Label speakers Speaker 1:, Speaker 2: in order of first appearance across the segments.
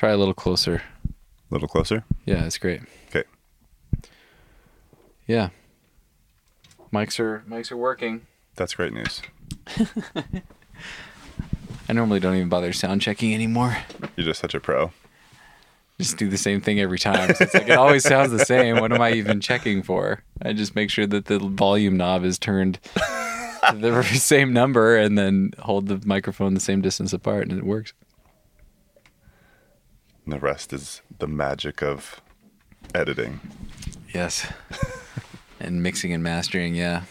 Speaker 1: Try a little closer.
Speaker 2: A little closer.
Speaker 1: Yeah, that's great.
Speaker 2: Okay.
Speaker 1: Yeah. Mics are mics are working.
Speaker 2: That's great news.
Speaker 1: I normally don't even bother sound checking anymore.
Speaker 2: You're just such a pro.
Speaker 1: Just do the same thing every time. So it's like it always sounds the same. What am I even checking for? I just make sure that the volume knob is turned to the same number and then hold the microphone the same distance apart and it works.
Speaker 2: And the rest is the magic of editing.
Speaker 1: Yes. and mixing and mastering, yeah.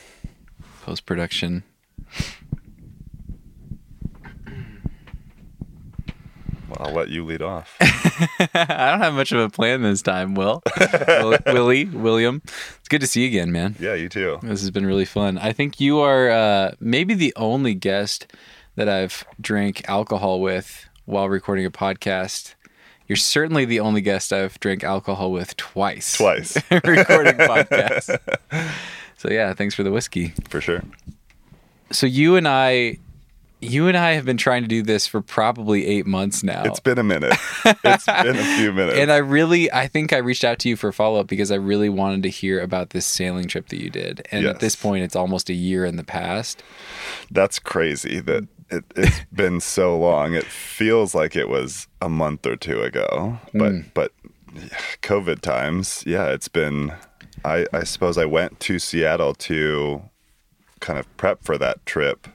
Speaker 1: Post production.
Speaker 2: Well, I'll let you lead off.
Speaker 1: I don't have much of a plan this time, Will. Will Willie, William. It's good to see you again, man.
Speaker 2: yeah, you too.
Speaker 1: This has been really fun. I think you are uh, maybe the only guest that I've drank alcohol with while recording a podcast. You're certainly the only guest I've drank alcohol with twice.
Speaker 2: Twice.
Speaker 1: recording podcasts. So yeah, thanks for the whiskey.
Speaker 2: For sure.
Speaker 1: So you and I, you and I have been trying to do this for probably eight months now.
Speaker 2: It's been a minute. It's been a few minutes.
Speaker 1: and I really, I think I reached out to you for follow up because I really wanted to hear about this sailing trip that you did. And at this point, it's almost a year in the past.
Speaker 2: That's crazy that it, it's been so long. It feels like it was a month or two ago, but
Speaker 1: Mm.
Speaker 2: but COVID times, yeah, it's been. I I suppose I went to Seattle to kind of prep for that trip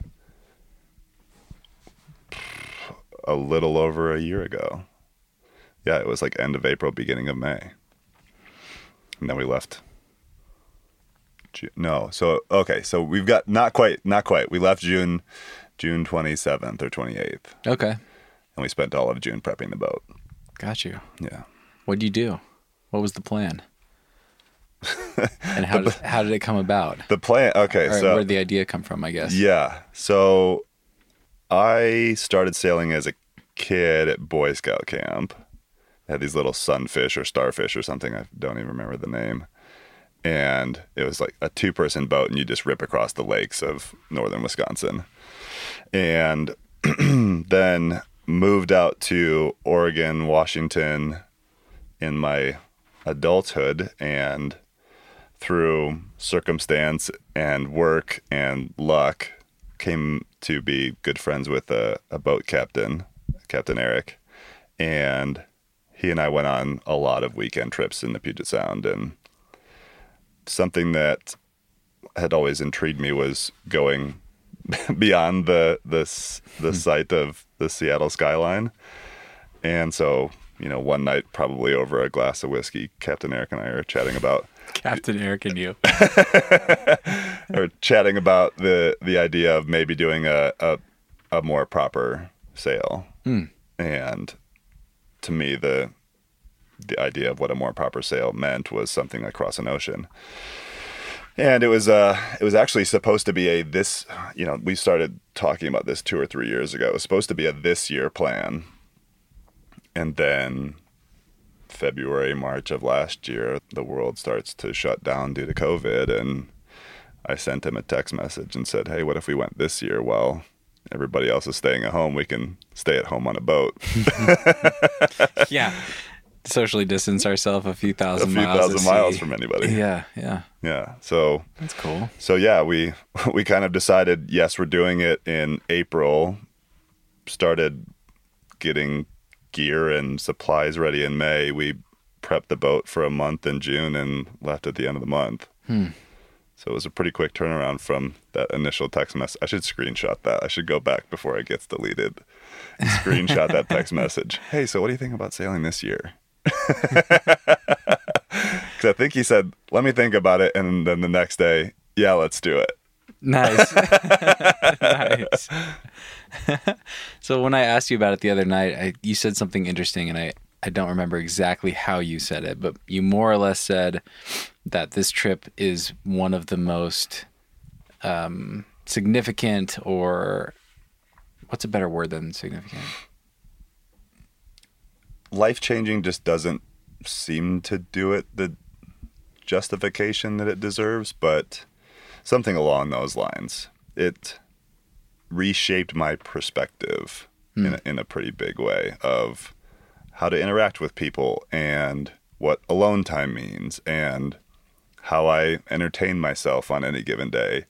Speaker 2: a little over a year ago. Yeah, it was like end of April, beginning of May, and then we left Ju- no. So okay, so we've got not quite, not quite. We left June, June twenty seventh or twenty eighth,
Speaker 1: Okay.
Speaker 2: and we spent all of June prepping the boat.
Speaker 1: Got you.
Speaker 2: Yeah.
Speaker 1: What'd you do? What was the plan? and how did, how did it come about?
Speaker 2: The plan. Okay,
Speaker 1: Or
Speaker 2: so
Speaker 1: where did the idea come from, I guess?
Speaker 2: yeah, so I started sailing as a kid at Boy Scout camp. had these little sunfish or starfish or something. I don't even remember the name. And it was like a two person boat, and you just rip across the lakes of northern Wisconsin. And then moved out to Oregon, Washington in my adulthood. And through circumstance and work and luck, came to be good friends with a, a boat captain, Captain Eric. And he and I went on a lot of weekend trips in the Puget Sound. And something that had always intrigued me was going beyond the the the hmm. sight of the Seattle skyline. And so, you know, one night, probably over a glass of whiskey, Captain Eric and I are chatting about
Speaker 1: Captain Eric and you.
Speaker 2: or chatting about the the idea of maybe doing a a, a more proper sail. Hmm. And to me, the the idea of what a more proper sail meant was something across an ocean. And it was uh it was actually supposed to be a this you know, we started talking about this two or three years ago. It was supposed to be a this year plan. And then February, March of last year, the world starts to shut down due to COVID. And I sent him a text message and said, Hey, what if we went this year? Well, everybody else is staying at home. We can stay at home on a boat.
Speaker 1: yeah. Socially distance ourselves a few thousand a
Speaker 2: few
Speaker 1: miles.
Speaker 2: thousand miles from anybody.
Speaker 1: Yeah, yeah.
Speaker 2: Yeah. So
Speaker 1: That's cool.
Speaker 2: so yeah, we we kind of decided yes, we're doing it in April. Started getting gear and supplies ready in May. We prepped the boat for a month in June and left at the end of the month. Hmm. So it was a pretty quick turnaround from that initial text message. I should screenshot that. I should go back before it gets deleted. Screenshot that text message. Hey, so what do you think about sailing this year? Because I think he said, "Let me think about it," and then the next day, yeah, let's do it.
Speaker 1: Nice. nice. so when I asked you about it the other night, I, you said something interesting, and I, I don't remember exactly how you said it, but you more or less said that this trip is one of the most um, significant, or what's a better word than significant?
Speaker 2: Life changing just doesn't seem to do it the justification that it deserves, but something along those lines. It reshaped my perspective in, hmm. a, in a pretty big way of how to interact with people and what alone time means and how I entertain myself on any given day,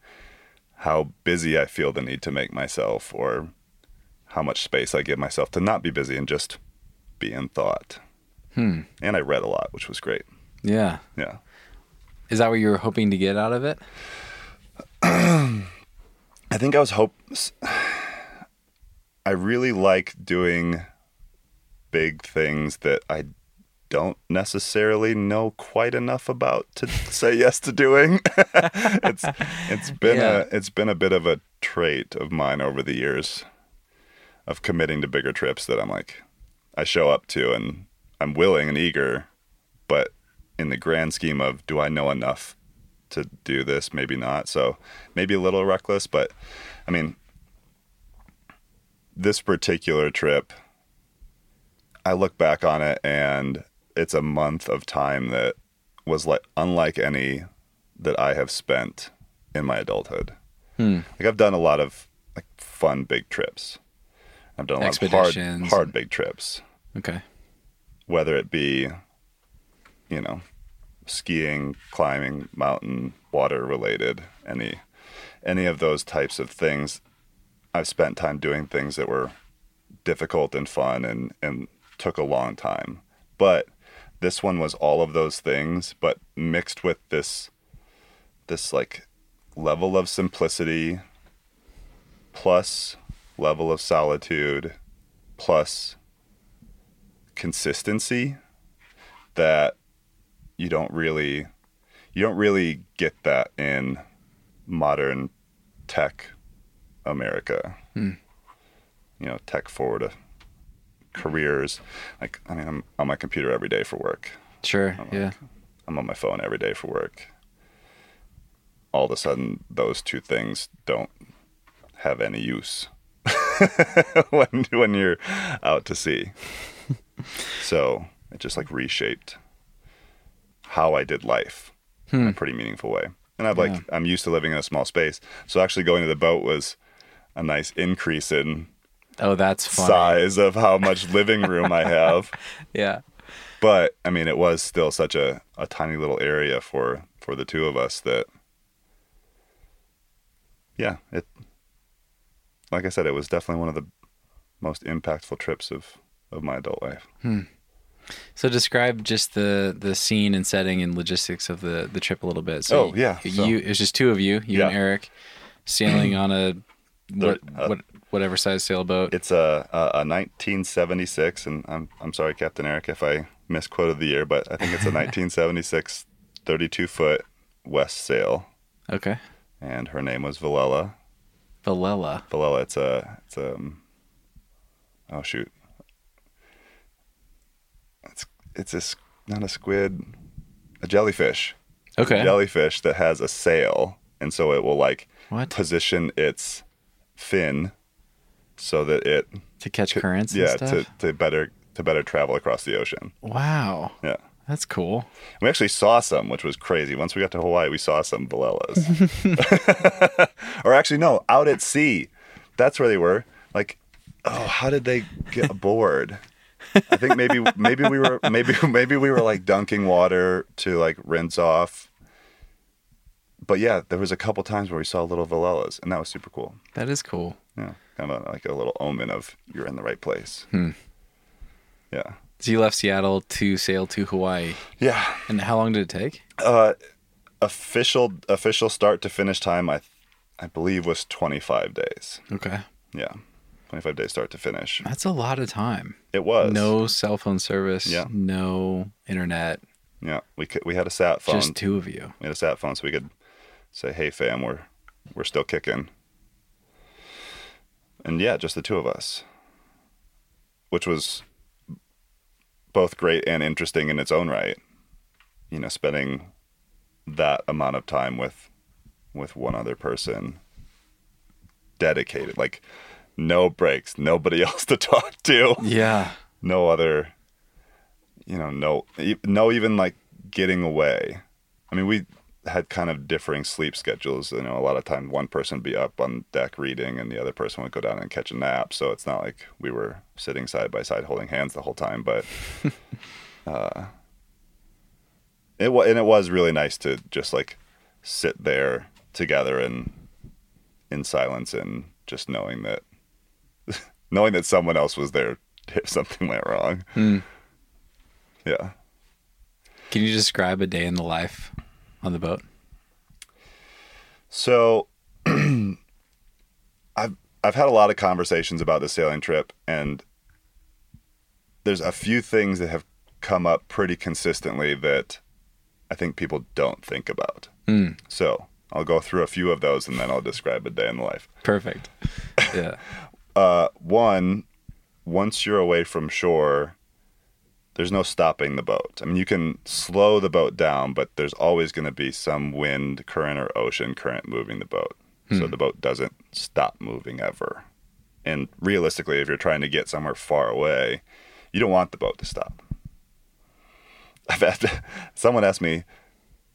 Speaker 2: how busy I feel the need to make myself, or how much space I give myself to not be busy and just be in thought.
Speaker 1: Hmm.
Speaker 2: And I read a lot, which was great.
Speaker 1: Yeah.
Speaker 2: Yeah.
Speaker 1: Is that what you were hoping to get out of it?
Speaker 2: I think I was hope. I really like doing big things that I don't necessarily know quite enough about to say yes to doing. it's it's been
Speaker 1: Yeah.
Speaker 2: a it's been a bit of a trait of mine over the years of committing to bigger trips that I'm like I show up to and I'm willing and eager, but in the grand scheme of do I know enough to do this? Maybe not. So maybe a little reckless, but I mean this particular trip I look back on it and it's a month of time that was like unlike any that I have spent in my adulthood.
Speaker 1: Hmm.
Speaker 2: Like I've done a lot of like fun big trips. I've done a lot of hard hard big trips,
Speaker 1: Okay.
Speaker 2: whether it be you know skiing, climbing, mountain, water related, any any of those types of things. I've spent time doing things that were difficult and fun and and took a long time. But this one was all of those things but mixed with this this like level of simplicity plus level of solitude plus consistency that you don't really you don't really get that in modern tech America.
Speaker 1: Hmm.
Speaker 2: You know, tech forward careers. Like I mean, I'm on my computer every day for work.
Speaker 1: Sure.
Speaker 2: I'm
Speaker 1: Yeah.
Speaker 2: I'm on my phone every day for work. All of a sudden, those two things don't have any use when when you're out to sea. so it just like reshaped how I did life in a hmm. pretty meaningful way. And I've like
Speaker 1: Yeah.
Speaker 2: I'm used to living in a small space, so actually going to the boat was a nice increase in
Speaker 1: Oh, that's fun.
Speaker 2: size of how much living room I have.
Speaker 1: Yeah.
Speaker 2: But I mean, it was still such a, a tiny little area for for the two of us that, yeah, it. Like I said, it was definitely one of the most impactful trips of of my adult life.
Speaker 1: So describe just the the scene and setting and logistics of the the trip a little bit. So
Speaker 2: Oh, yeah,
Speaker 1: you, it was just two of you, you and Eric, sailing on a what,
Speaker 2: uh,
Speaker 1: what whatever size sailboat.
Speaker 2: It's a, a a 1976, and I'm I'm sorry, Captain Eric, if I misquoted the year, but I think it's a 1976 32 foot Westsail,
Speaker 1: Okay.
Speaker 2: and her name was Velella.
Speaker 1: Velella.
Speaker 2: Velella. It's a it's a um, oh shoot. It's it's a not a squid, a jellyfish.
Speaker 1: Okay.
Speaker 2: Jellyfish that has a sail, and so it will like
Speaker 1: What?
Speaker 2: position its fin so that it
Speaker 1: To catch currents and
Speaker 2: yeah to to better to better travel across the ocean.
Speaker 1: Wow.
Speaker 2: Yeah.
Speaker 1: That's cool.
Speaker 2: We actually saw some, which was crazy. Once we got to Hawaii, we saw some Velellas. or actually, no, out at sea. That's where they were. Like, oh, how did they get aboard? I think maybe maybe we were maybe maybe we were like dunking water to like rinse off. But yeah, there was a couple times where we saw little Velellas, and that was super cool.
Speaker 1: That is cool.
Speaker 2: Yeah, kind of like a little omen of you're in the right place.
Speaker 1: Hmm.
Speaker 2: Yeah,
Speaker 1: So you left Seattle to sail to Hawaii.
Speaker 2: yeah.
Speaker 1: And how long did it take?
Speaker 2: Uh, official official start to finish time, I I believe was 25 days.
Speaker 1: Okay.
Speaker 2: Yeah, 25 days start to finish.
Speaker 1: That's a lot of time.
Speaker 2: It was
Speaker 1: No cell phone service.
Speaker 2: Yeah.
Speaker 1: No internet.
Speaker 2: Yeah, we could, we had a sat phone.
Speaker 1: Just two of you.
Speaker 2: We had a sat phone, so we could say, "Hey, fam, we're we're still kicking." And yeah, just the two of us, which was both great and interesting in its own right. You know, spending that amount of time with with one other person, dedicated, like no breaks, nobody else to talk to
Speaker 1: Yeah.
Speaker 2: no other you know no no even like getting away i mean we had kind of differing sleep schedules. You know, a lot of time one person would be up on deck reading, and the other person would go down and catch a nap. So it's not like we were sitting side by side holding hands the whole time. But uh, it was and it was really nice to just like sit there together and in silence and just knowing that knowing that someone else was there if something went wrong.
Speaker 1: Mm.
Speaker 2: Yeah.
Speaker 1: Can you describe a day in the life on the boat?
Speaker 2: So I've I've had a lot of conversations about the sailing trip and there's a few things that have come up pretty consistently that I think people don't think about.
Speaker 1: Mm.
Speaker 2: So I'll go through a few of those and then I'll describe a day in the life.
Speaker 1: Perfect. Yeah.
Speaker 2: uh, one, once you're away from shore, there's no stopping the boat. I mean, you can slow the boat down, but there's always going to be some wind current or ocean current moving the boat. So hmm. the boat doesn't stop moving ever. And realistically, if you're trying to get somewhere far away, you don't want the boat to stop. I've had someone asked me,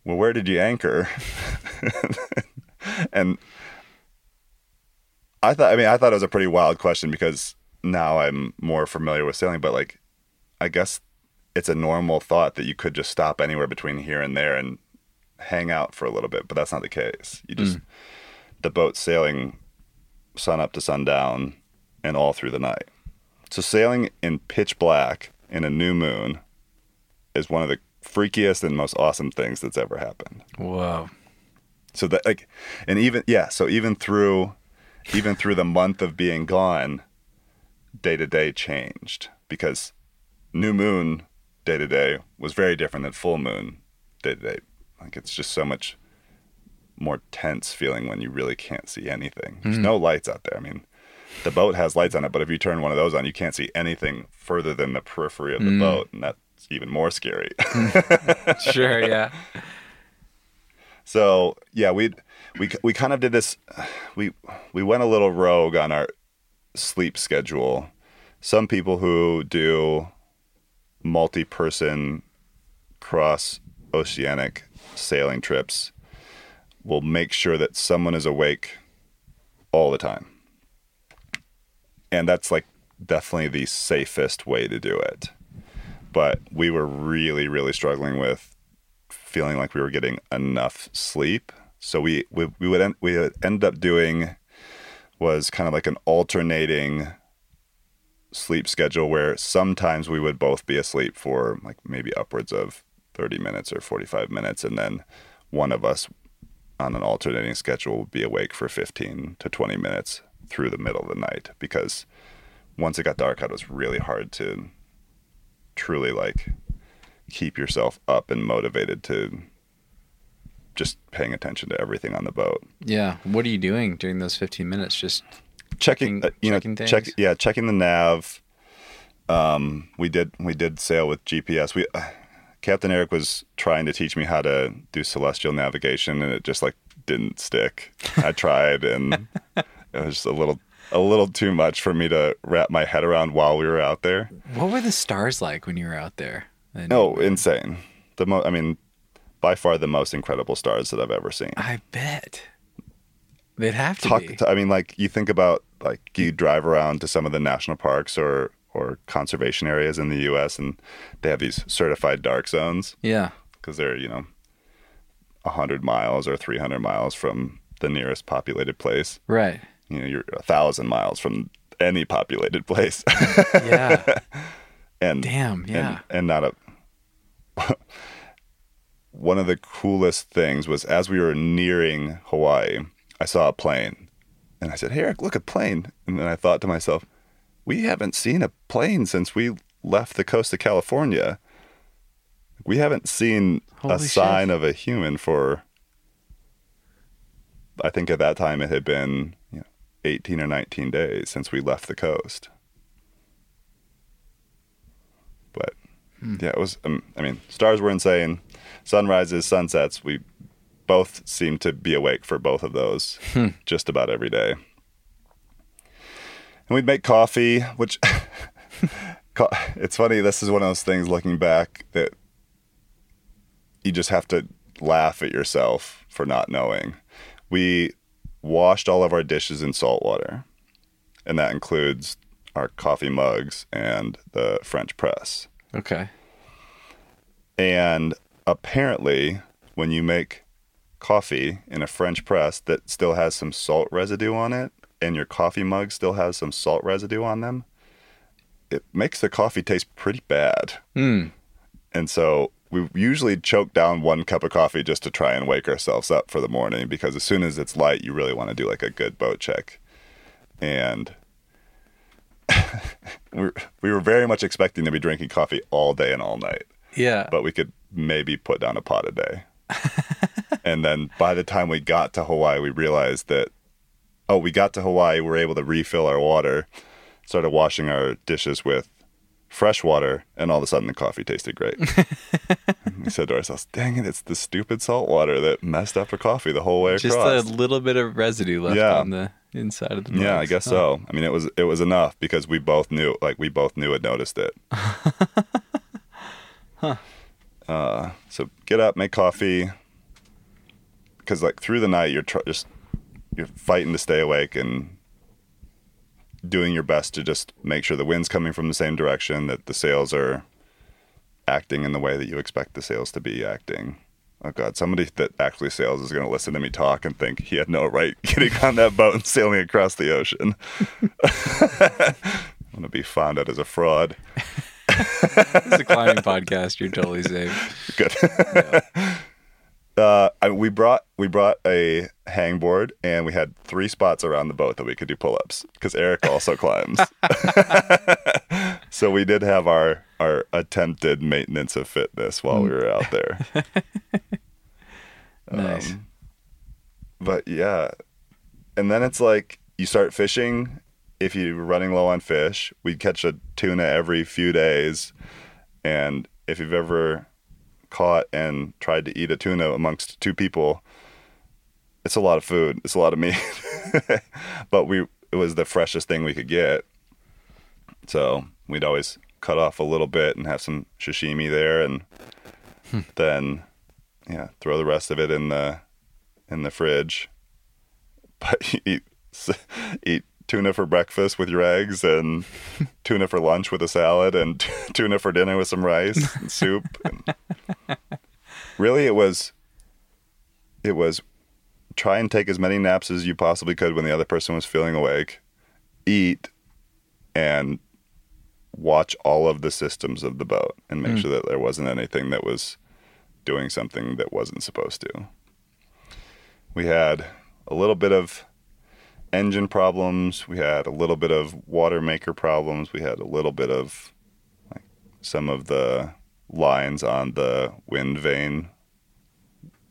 Speaker 2: "Well, where did you anchor?" and I thought, I mean, I thought it was a pretty wild question because now I'm more familiar with sailing, but like, I guess it's a normal thought that you could just stop anywhere between here and there and hang out for a little bit, but that's not the case. You just, mm. the boat sailing sun up to sundown and all through the night. So sailing in pitch black in a new moon is one of the freakiest and most awesome things that's ever happened.
Speaker 1: Wow.
Speaker 2: So that like, and even yeah, so even through, even through the month of being gone, day to day changed because new moon day to day was very different than full moon day to day. Like it's just so much more tense feeling when you really can't see anything. There's hmm. no lights out there. I mean, the boat has lights on it, but if you turn one of those on, you can't see anything further than the periphery of the hmm. boat, and that's even more scary. Hmm.
Speaker 1: Sure. Yeah.
Speaker 2: So yeah, we we we kind of did this. We we went a little rogue on our sleep schedule. Some people who do multi-person cross oceanic sailing trips will make sure that someone is awake all the time. And that's like definitely the safest way to do it. But we were really really struggling with feeling like we were getting enough sleep. So we we, we would end, we would end up doing was kind of like an alternating sleep schedule where sometimes we would both be asleep for like maybe upwards of 30 minutes or 45 minutes and then one of us on an alternating schedule would be awake for 15 to 20 minutes through the middle of the night because once it got dark out it was really hard to truly like keep yourself up and motivated to just paying attention to everything on the boat.
Speaker 1: Yeah. What are you doing during those 15 minutes? Just
Speaker 2: Checking,
Speaker 1: Checking-
Speaker 2: uh, you know, check,
Speaker 1: things?
Speaker 2: yeah, checking the nav. Um, we did we did sail with GPS. We uh, Captain Eric was trying to teach me how to do celestial navigation, and it just like didn't stick. I tried, and it was just a little a little too much for me to wrap my head around while we were out there.
Speaker 1: what were the stars like when you were out there?
Speaker 2: No, insane. The mo- I mean, by far the most incredible stars that I've ever seen.
Speaker 1: I bet they'd have to
Speaker 2: Talk.
Speaker 1: be.
Speaker 2: I mean, like you think about like you drive around to some of the national parks or or conservation areas in the U.S. and they have these certified dark zones
Speaker 1: yeah.
Speaker 2: because they're you know hundred miles or three hundred miles from the nearest populated place.
Speaker 1: Right.
Speaker 2: You know, you're a thousand miles from any populated place,
Speaker 1: Yeah.
Speaker 2: and
Speaker 1: Damn. Yeah.
Speaker 2: and, and not a one of the coolest things was as we were nearing Hawaii, I saw a plane. And I said, Hey Eric, look a plane. And then I thought to myself, We haven't seen a plane since we left the coast of California. We haven't seen
Speaker 1: Holy
Speaker 2: a
Speaker 1: shit.
Speaker 2: sign of a human for I think at that time it had been you know, 18 or 19 days since we left the coast. But yeah, it was. Um, I mean, stars were insane. Sunrises, sunsets. We both seem to be awake for both of those hmm. just about every day. And we'd make coffee, which it's funny. This is one of those things looking back that you just have to laugh at yourself for not knowing. We washed all of our dishes in salt water, and that includes our coffee mugs and the French press.
Speaker 1: Okay.
Speaker 2: And apparently, when you make coffee in a French press that still has some salt residue on it, and your coffee mug still has some salt residue on them, it makes the coffee taste pretty bad.
Speaker 1: Hmm.
Speaker 2: And so we usually choke down one cup of coffee just to try and wake ourselves up for the morning because as soon as it's light, you really want to do like a good boat check. And we we were very much expecting to be drinking coffee all day and all night,
Speaker 1: Yeah.
Speaker 2: but we could maybe put down a pot a day. and then by the time we got to Hawaii, we realized that oh, we got to Hawaii, we were able to refill our water, started washing our dishes with fresh water, and all of a sudden the coffee tasted great. We said to ourselves, dang it, it's the stupid salt water that messed up our coffee the whole way
Speaker 1: Just
Speaker 2: across.
Speaker 1: a little bit of residue left
Speaker 2: Yeah.
Speaker 1: on the inside of the
Speaker 2: yeah, I guess
Speaker 1: Huh.
Speaker 2: so. I mean, it was it was enough because we both knew, like we both knew and noticed it. Uh, so get up, make coffee, because like through the night you're tr- just you're fighting to stay awake and doing your best to just make sure the wind's coming from the same direction, that the sails are acting in the way that you expect the sails to be acting. Oh God, somebody that actually sails is going to listen to me talk and think he had no right getting on that boat and sailing across the ocean. I'm going to be found out as a fraud.
Speaker 1: It's a climbing podcast. You're totally safe.
Speaker 2: Good. Uh, I, we brought we brought a hangboard and we had three spots around the boat that we could do pull-ups because Eric also climbs. so we did have our our attempted maintenance of fitness while we were out there.
Speaker 1: Nice.
Speaker 2: Um, but yeah, and then it's like you start fishing. If you're running low on fish, we'd catch a tuna every few days. And if you've ever caught and tried to eat a tuna amongst two people, it's a lot of food. It's a lot of meat. but we it was the freshest thing we could get. So we'd always cut off a little bit and have some sashimi there and hmm. then yeah, throw the rest of it in the in the fridge. But eat eat tuna for breakfast with your eggs and tuna for lunch with a salad and tuna for dinner with some rice and soup. And really, it was it was try and take as many naps as you possibly could when the other person was feeling awake, eat, and watch all of the systems of the boat and make mm. sure that there wasn't anything that was doing something that wasn't supposed to. We had a little bit of engine problems. We had a little bit of water maker problems. We had a little bit of like some of the lines on the wind vane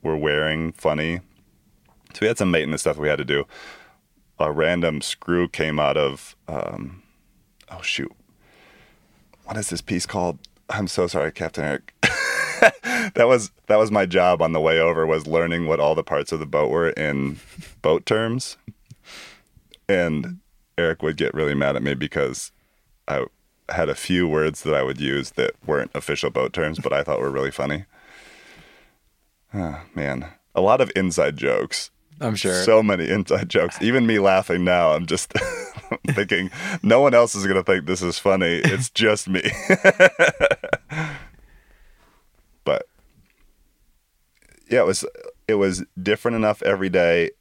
Speaker 2: were wearing funny. So we had some maintenance stuff we had to do. A random screw came out of um, oh shoot. What is this piece called? I'm so sorry, Captain Eric. that was that was my job on the way over was learning what all the parts of the boat were in boat terms. And Eric would get really mad at me because I had a few words that I would use that weren't official boat terms, but I thought were really funny. Oh, man, a lot of inside jokes.
Speaker 1: I'm sure.
Speaker 2: So many inside jokes. Even me laughing now, I'm just thinking no one else is going to think this is funny. It's just me. but yeah, it was it was different enough every day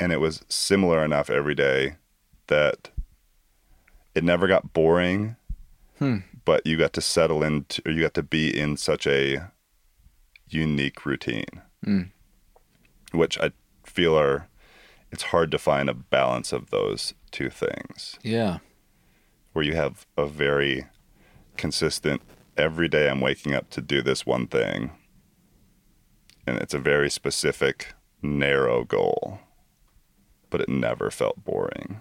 Speaker 2: and it was similar enough every day that it never got boring.
Speaker 1: Hmm.
Speaker 2: But you got to settle into or you got to be in such a unique routine.
Speaker 1: Mm.
Speaker 2: Which I feel are it's hard to find a balance of those two things
Speaker 1: yeah.
Speaker 2: where you have a very consistent every day I'm waking up to do this one thing and it's a very specific narrow goal but it never felt boring.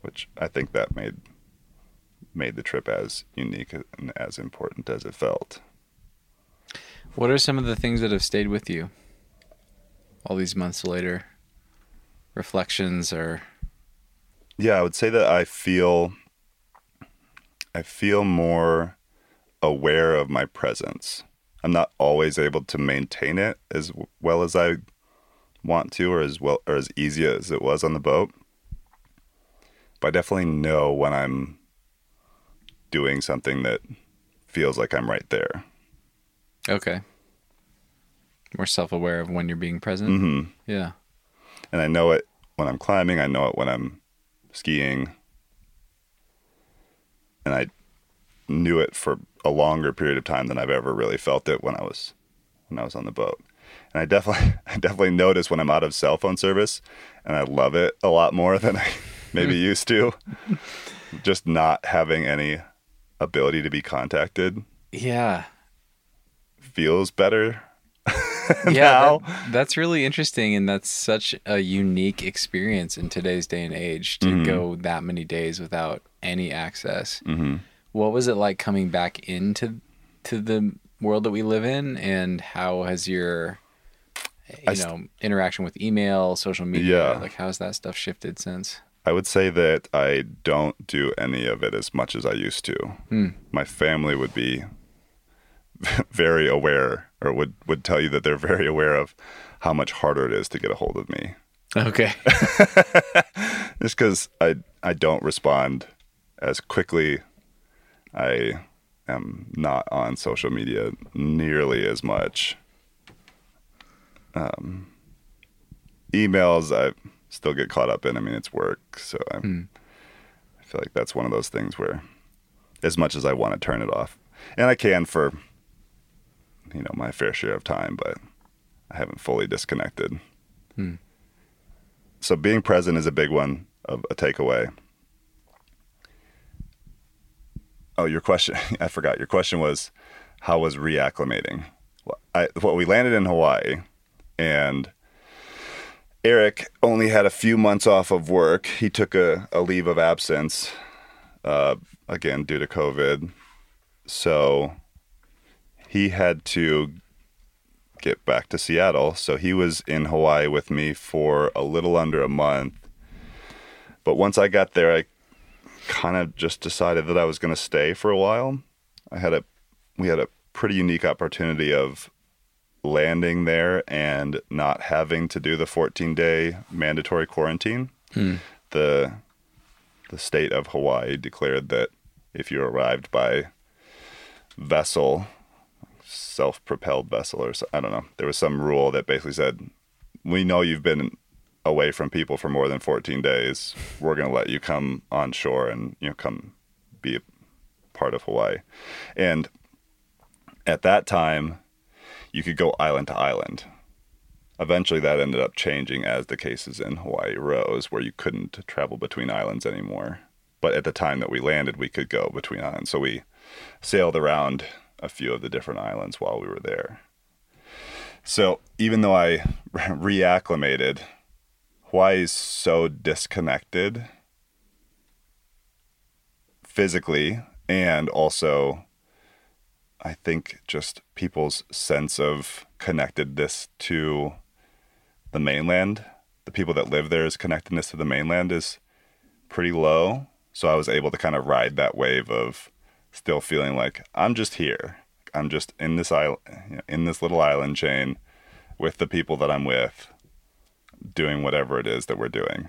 Speaker 2: Which I think that made made the trip as unique and as important as it felt.
Speaker 1: What are some of the things that have stayed with you all these months later? Reflections or
Speaker 2: Yeah, I would say that I feel I feel more aware of my presence. I'm not always able to maintain it as well as I want to or as well or as easy as it was on the boat. But I definitely know when I'm doing something that feels like I'm right there.
Speaker 1: Okay. More self aware of when you're being present.
Speaker 2: hmm
Speaker 1: Yeah.
Speaker 2: And I know it when I'm climbing, I know it when I'm skiing. And I knew it for a longer period of time than I've ever really felt it when I was when I was on the boat. And I definitely I definitely notice when I'm out of cell phone service and I love it a lot more than I maybe used to. Just not having any ability to be contacted
Speaker 1: Yeah.
Speaker 2: feels better.
Speaker 1: yeah, that- that's really interesting, and that's such a unique experience in today's day and age to
Speaker 2: Mhm.
Speaker 1: go that many days without any access.
Speaker 2: hmm
Speaker 1: What was it like coming back into to the world that we live in, and how has your you
Speaker 2: st-
Speaker 1: know interaction with email, social media,
Speaker 2: Yeah.
Speaker 1: like how's that stuff shifted since?
Speaker 2: I would say that I don't do any of it as much as I used to.
Speaker 1: Hmm.
Speaker 2: My family would be very aware, or would would tell you that they're very aware of how much harder it is to get a hold of me.
Speaker 1: Okay.
Speaker 2: Just because I I don't respond as quickly. I am not on social media nearly as much. Um, emails I still get caught up in. I mean, it's work, so I,
Speaker 1: Hmm.
Speaker 2: I feel like that's one of those things where, as much as I want to turn it off, and I can for, you know, my fair share of time, but I haven't fully disconnected.
Speaker 1: Hmm.
Speaker 2: So being present is a big one of a takeaway. Oh, your question. I forgot. Your question was, how was reacclimating? Well, I, well, we landed in Hawaii, and Eric only had a few months off of work. He took a, a leave of absence, uh, again, due to COVID. So he had to get back to Seattle. So he was in Hawaii with me for a little under a month. But once I got there, I kind of just decided that I was going to stay for a while. I had a we had a pretty unique opportunity of landing there and not having to do the 14 day mandatory quarantine.
Speaker 1: Hmm.
Speaker 2: The the state of Hawaii declared that if you arrived by vessel, self-propelled vessel or so, I don't know, there was some rule that basically said we know you've been away from people for more than 14 days. We're going to let you come on shore and you know come be a part of Hawaii. And at that time, you could go island to island. Eventually, that ended up changing as the cases in Hawaii rose, where you couldn't travel between islands anymore. But at the time that we landed, we could go between islands. So we sailed around a few of the different islands while we were there. So even though I reacclimated, Hawaii is so disconnected physically and also I think just people's sense of connectedness to the mainland, the people that live there's connectedness to the mainland is pretty low. So I was able to kind of ride that wave of still feeling like I'm just here. I'm just in this island, in this little island chain with the people that I'm with, doing whatever it is that we're doing.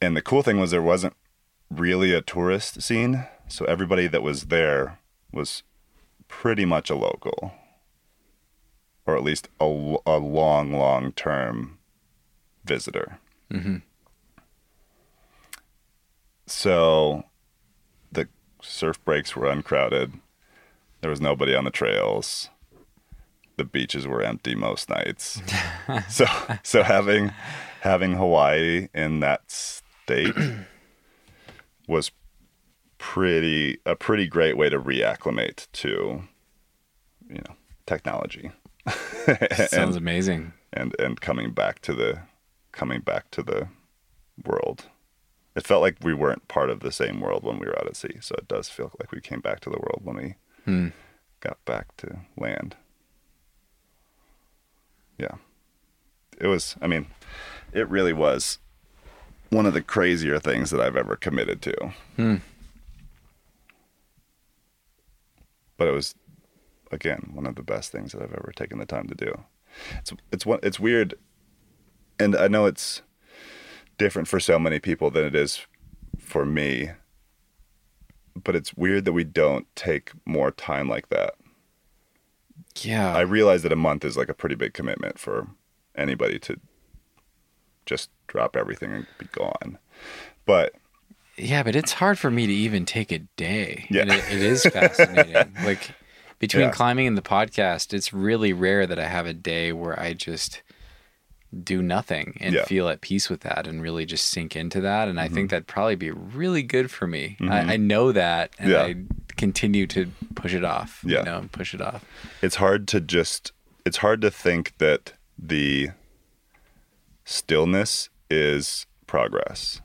Speaker 2: And the cool thing was there wasn't really a tourist scene, so everybody that was there was pretty much a local, or at least a, a long, long term visitor.
Speaker 1: hmm
Speaker 2: So the surf breaks were uncrowded. There was nobody on the trails. The beaches were empty most nights. so so having having Hawaii in that state was pretty a pretty great way to reacclimate to you know technology
Speaker 1: Sounds
Speaker 2: and,
Speaker 1: amazing.
Speaker 2: and and coming back to the coming back to the world it felt like we weren't part of the same world when we were out at sea so it does feel like we came back to the world when we
Speaker 1: Hmm.
Speaker 2: got back to land yeah it was i mean it really was one of the crazier things that i've ever committed to
Speaker 1: Hmm.
Speaker 2: But it was again one of the best things that I've ever taken the time to do. It's it's one it's weird, and I know it's different for so many people than it is for me. But it's weird that we don't take more time like that.
Speaker 1: Yeah.
Speaker 2: I realize that a month is like a pretty big commitment for anybody to just drop everything and be gone. But
Speaker 1: yeah, but it's hard for me to even take a day.
Speaker 2: Yeah.
Speaker 1: And it, it is fascinating. like between
Speaker 2: Yeah.
Speaker 1: climbing and the podcast, it's really rare that I have a day where I just do nothing and
Speaker 2: Yeah.
Speaker 1: feel at peace with that and really just sink into that. And I
Speaker 2: Mm-hmm.
Speaker 1: think that'd probably be really good for me. I, I know that and
Speaker 2: Yeah.
Speaker 1: I continue to push it off.
Speaker 2: Yeah.
Speaker 1: You know, push it off.
Speaker 2: it's hard to just it's hard to think that the stillness is progress.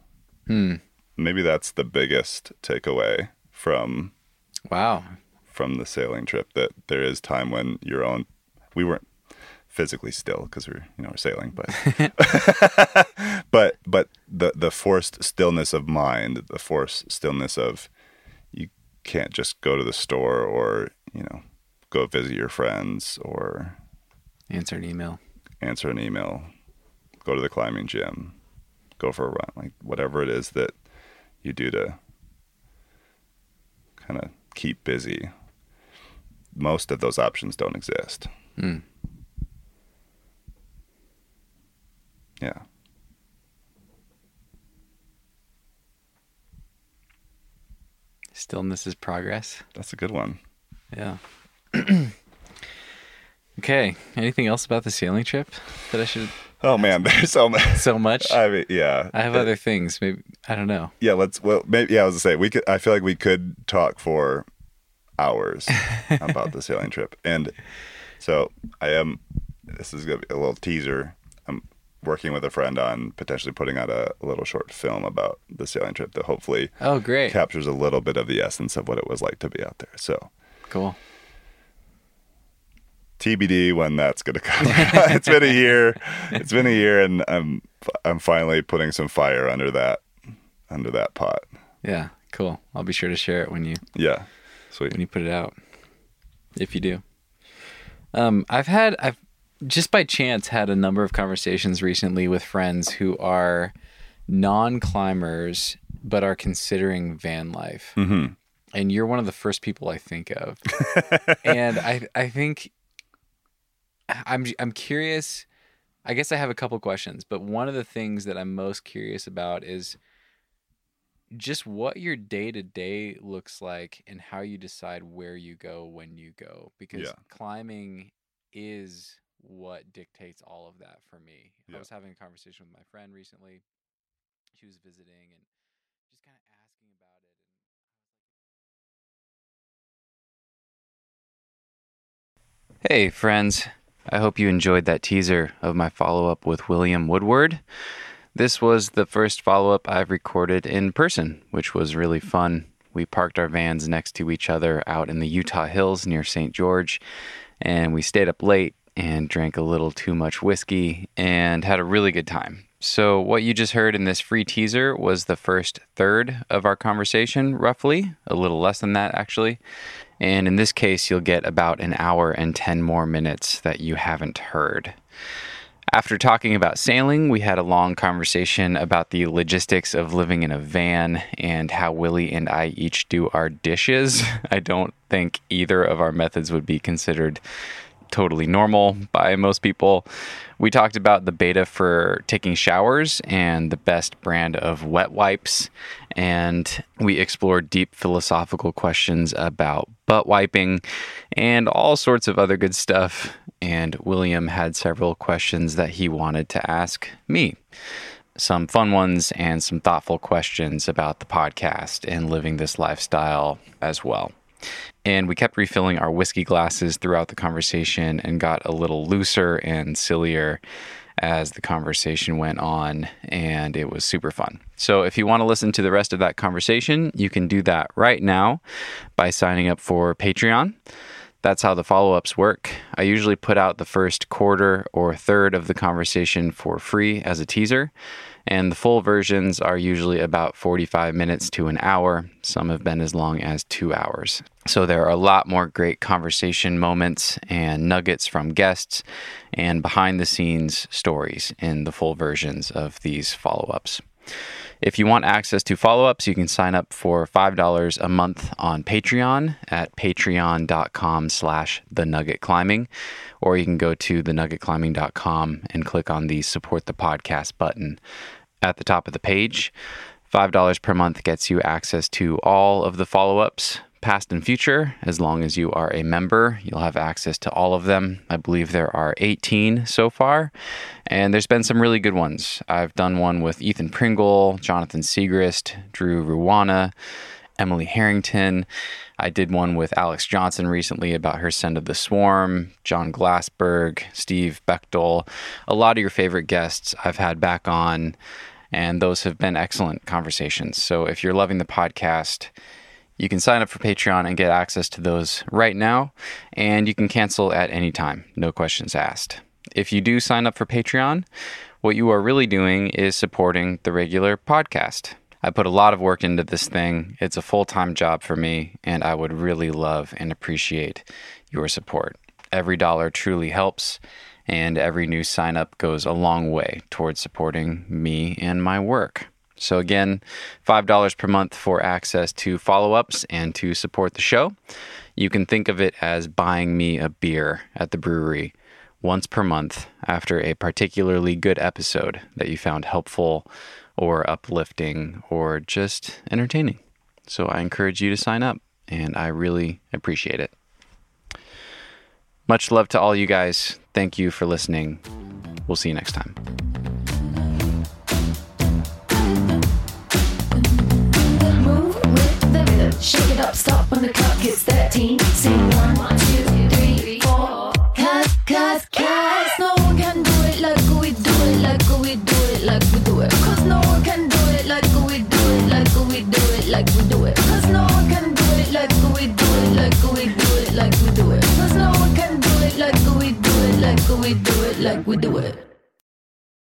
Speaker 1: Hmm.
Speaker 2: Maybe that's the biggest takeaway from
Speaker 1: Wow.
Speaker 2: from the sailing trip that there is time when your own we weren't physically still because we're you know we're sailing but but but the the forced stillness of mind the forced stillness of you can't just go to the store or you know go visit your friends or
Speaker 1: Answer an email.
Speaker 2: answer an email go to the climbing gym go for a run like whatever it is that you do to kind of keep busy most of those options don't exist
Speaker 1: Hmm.
Speaker 2: yeah
Speaker 1: Stillness is progress.
Speaker 2: that's a good one
Speaker 1: Yeah. okay. Anything else about the sailing trip that I should
Speaker 2: oh man there's so much
Speaker 1: so much?
Speaker 2: i mean yeah
Speaker 1: I have other things. Maybe I don't know.
Speaker 2: yeah let's well maybe yeah i was gonna say we could i feel like we could talk for hours about the sailing trip and so i am this is gonna be a little teaser i'm working with a friend on potentially putting out a, little short film about the sailing trip that hopefully
Speaker 1: Oh, great.
Speaker 2: captures a little bit of the essence of what it was like to be out there so
Speaker 1: Cool.
Speaker 2: TBD when that's going to come. it's been a year. It's been a year, and I'm I'm finally putting some fire under that under that pot.
Speaker 1: Yeah. Cool. I'll be sure to share it when you
Speaker 2: Yeah, sweet.
Speaker 1: when you put it out. If you do. Um, I've had I've just by chance had a number of conversations recently with friends who are non-climbers but are considering van life.
Speaker 2: hmm
Speaker 1: and you're one of the first people I think of. and I I think I'm I'm curious. I guess I have a couple questions, but one of the things that I'm most curious about is just what your day to day looks like and how you decide where you go when you go because
Speaker 2: Yeah.
Speaker 1: climbing is what dictates all of that for me. I was having a conversation with my friend recently. She was visiting and just kind of asking about it and Hey, friends. I hope you enjoyed that teaser of my follow up with William Woodward. This was the first follow up I've recorded in person, which was really fun. We parked our vans next to each other out in the Utah hills near St. George, and we stayed up late and drank a little too much whiskey and had a really good time. So, what you just heard in this free teaser was the first third of our conversation, roughly, a little less than that, actually. And in this case, you'll get about an hour and 10 more minutes that you haven't heard. After talking about sailing, we had a long conversation about the logistics of living in a van and how Willie and I each do our dishes. I don't think either of our methods would be considered totally normal by most people. We talked about the beta for taking showers and the best brand of wet wipes. And we explored deep philosophical questions about butt wiping and all sorts of other good stuff. And William had several questions that he wanted to ask me. Some fun ones and some thoughtful questions about the podcast and living this lifestyle as well. And we kept refilling our whiskey glasses throughout the conversation and got a little looser and sillier as the conversation went on, and it was super fun. So, if you want to listen to the rest of that conversation, you can do that right now by signing up for Patreon. That's how the follow ups work. I usually put out the first quarter or third of the conversation for free as a teaser. And the full versions are usually about 45 minutes to an hour. Some have been as long as two hours. So there are a lot more great conversation moments and nuggets from guests and behind the scenes stories in the full versions of these follow ups. If you want access to follow ups, you can sign up for $5 a month on Patreon at patreon.com slash the nugget climbing, or you can go to thenuggetclimbing.com and click on the support the podcast button at the top of the page. $5 per month gets you access to all of the follow ups, past and future. As long as you are a member, you'll have access to all of them. I believe there are 18 so far, and there's been some really good ones. I've done one with Ethan Pringle, Jonathan Siegrist, Drew Ruana, Emily Harrington. I did one with Alex Johnson recently about her Send of the Swarm, John Glassberg, Steve Bechtel. A lot of your favorite guests I've had back on, and those have been excellent conversations. So if you're loving the podcast, you can sign up for Patreon and get access to those right now, and you can cancel at any time, no questions asked. If you do sign up for Patreon, what you are really doing is supporting the regular podcast. I put a lot of work into this thing. It's a full time job for me, and I would really love and appreciate your support. Every dollar truly helps, and every new sign up goes a long way towards supporting me and my work. So, again, $5 per month for access to follow ups and to support the show. You can think of it as buying me a beer at the brewery once per month after a particularly good episode that you found helpful or uplifting or just entertaining. So, I encourage you to sign up, and I really appreciate it. Much love to all you guys. Thank you for listening. We'll see you next time. Shake it up, stop when the clock hits 13. Sing one, two, three, four. Cause, cause, cause no one can do it like we do it, like we do it, like we do it. Cause no one can do it like we do it, like we do it, like we do it. Cause no one can do it like we do it, like we do it, like we do it. Cause no one can do it like we do it, like we do it, like we do it.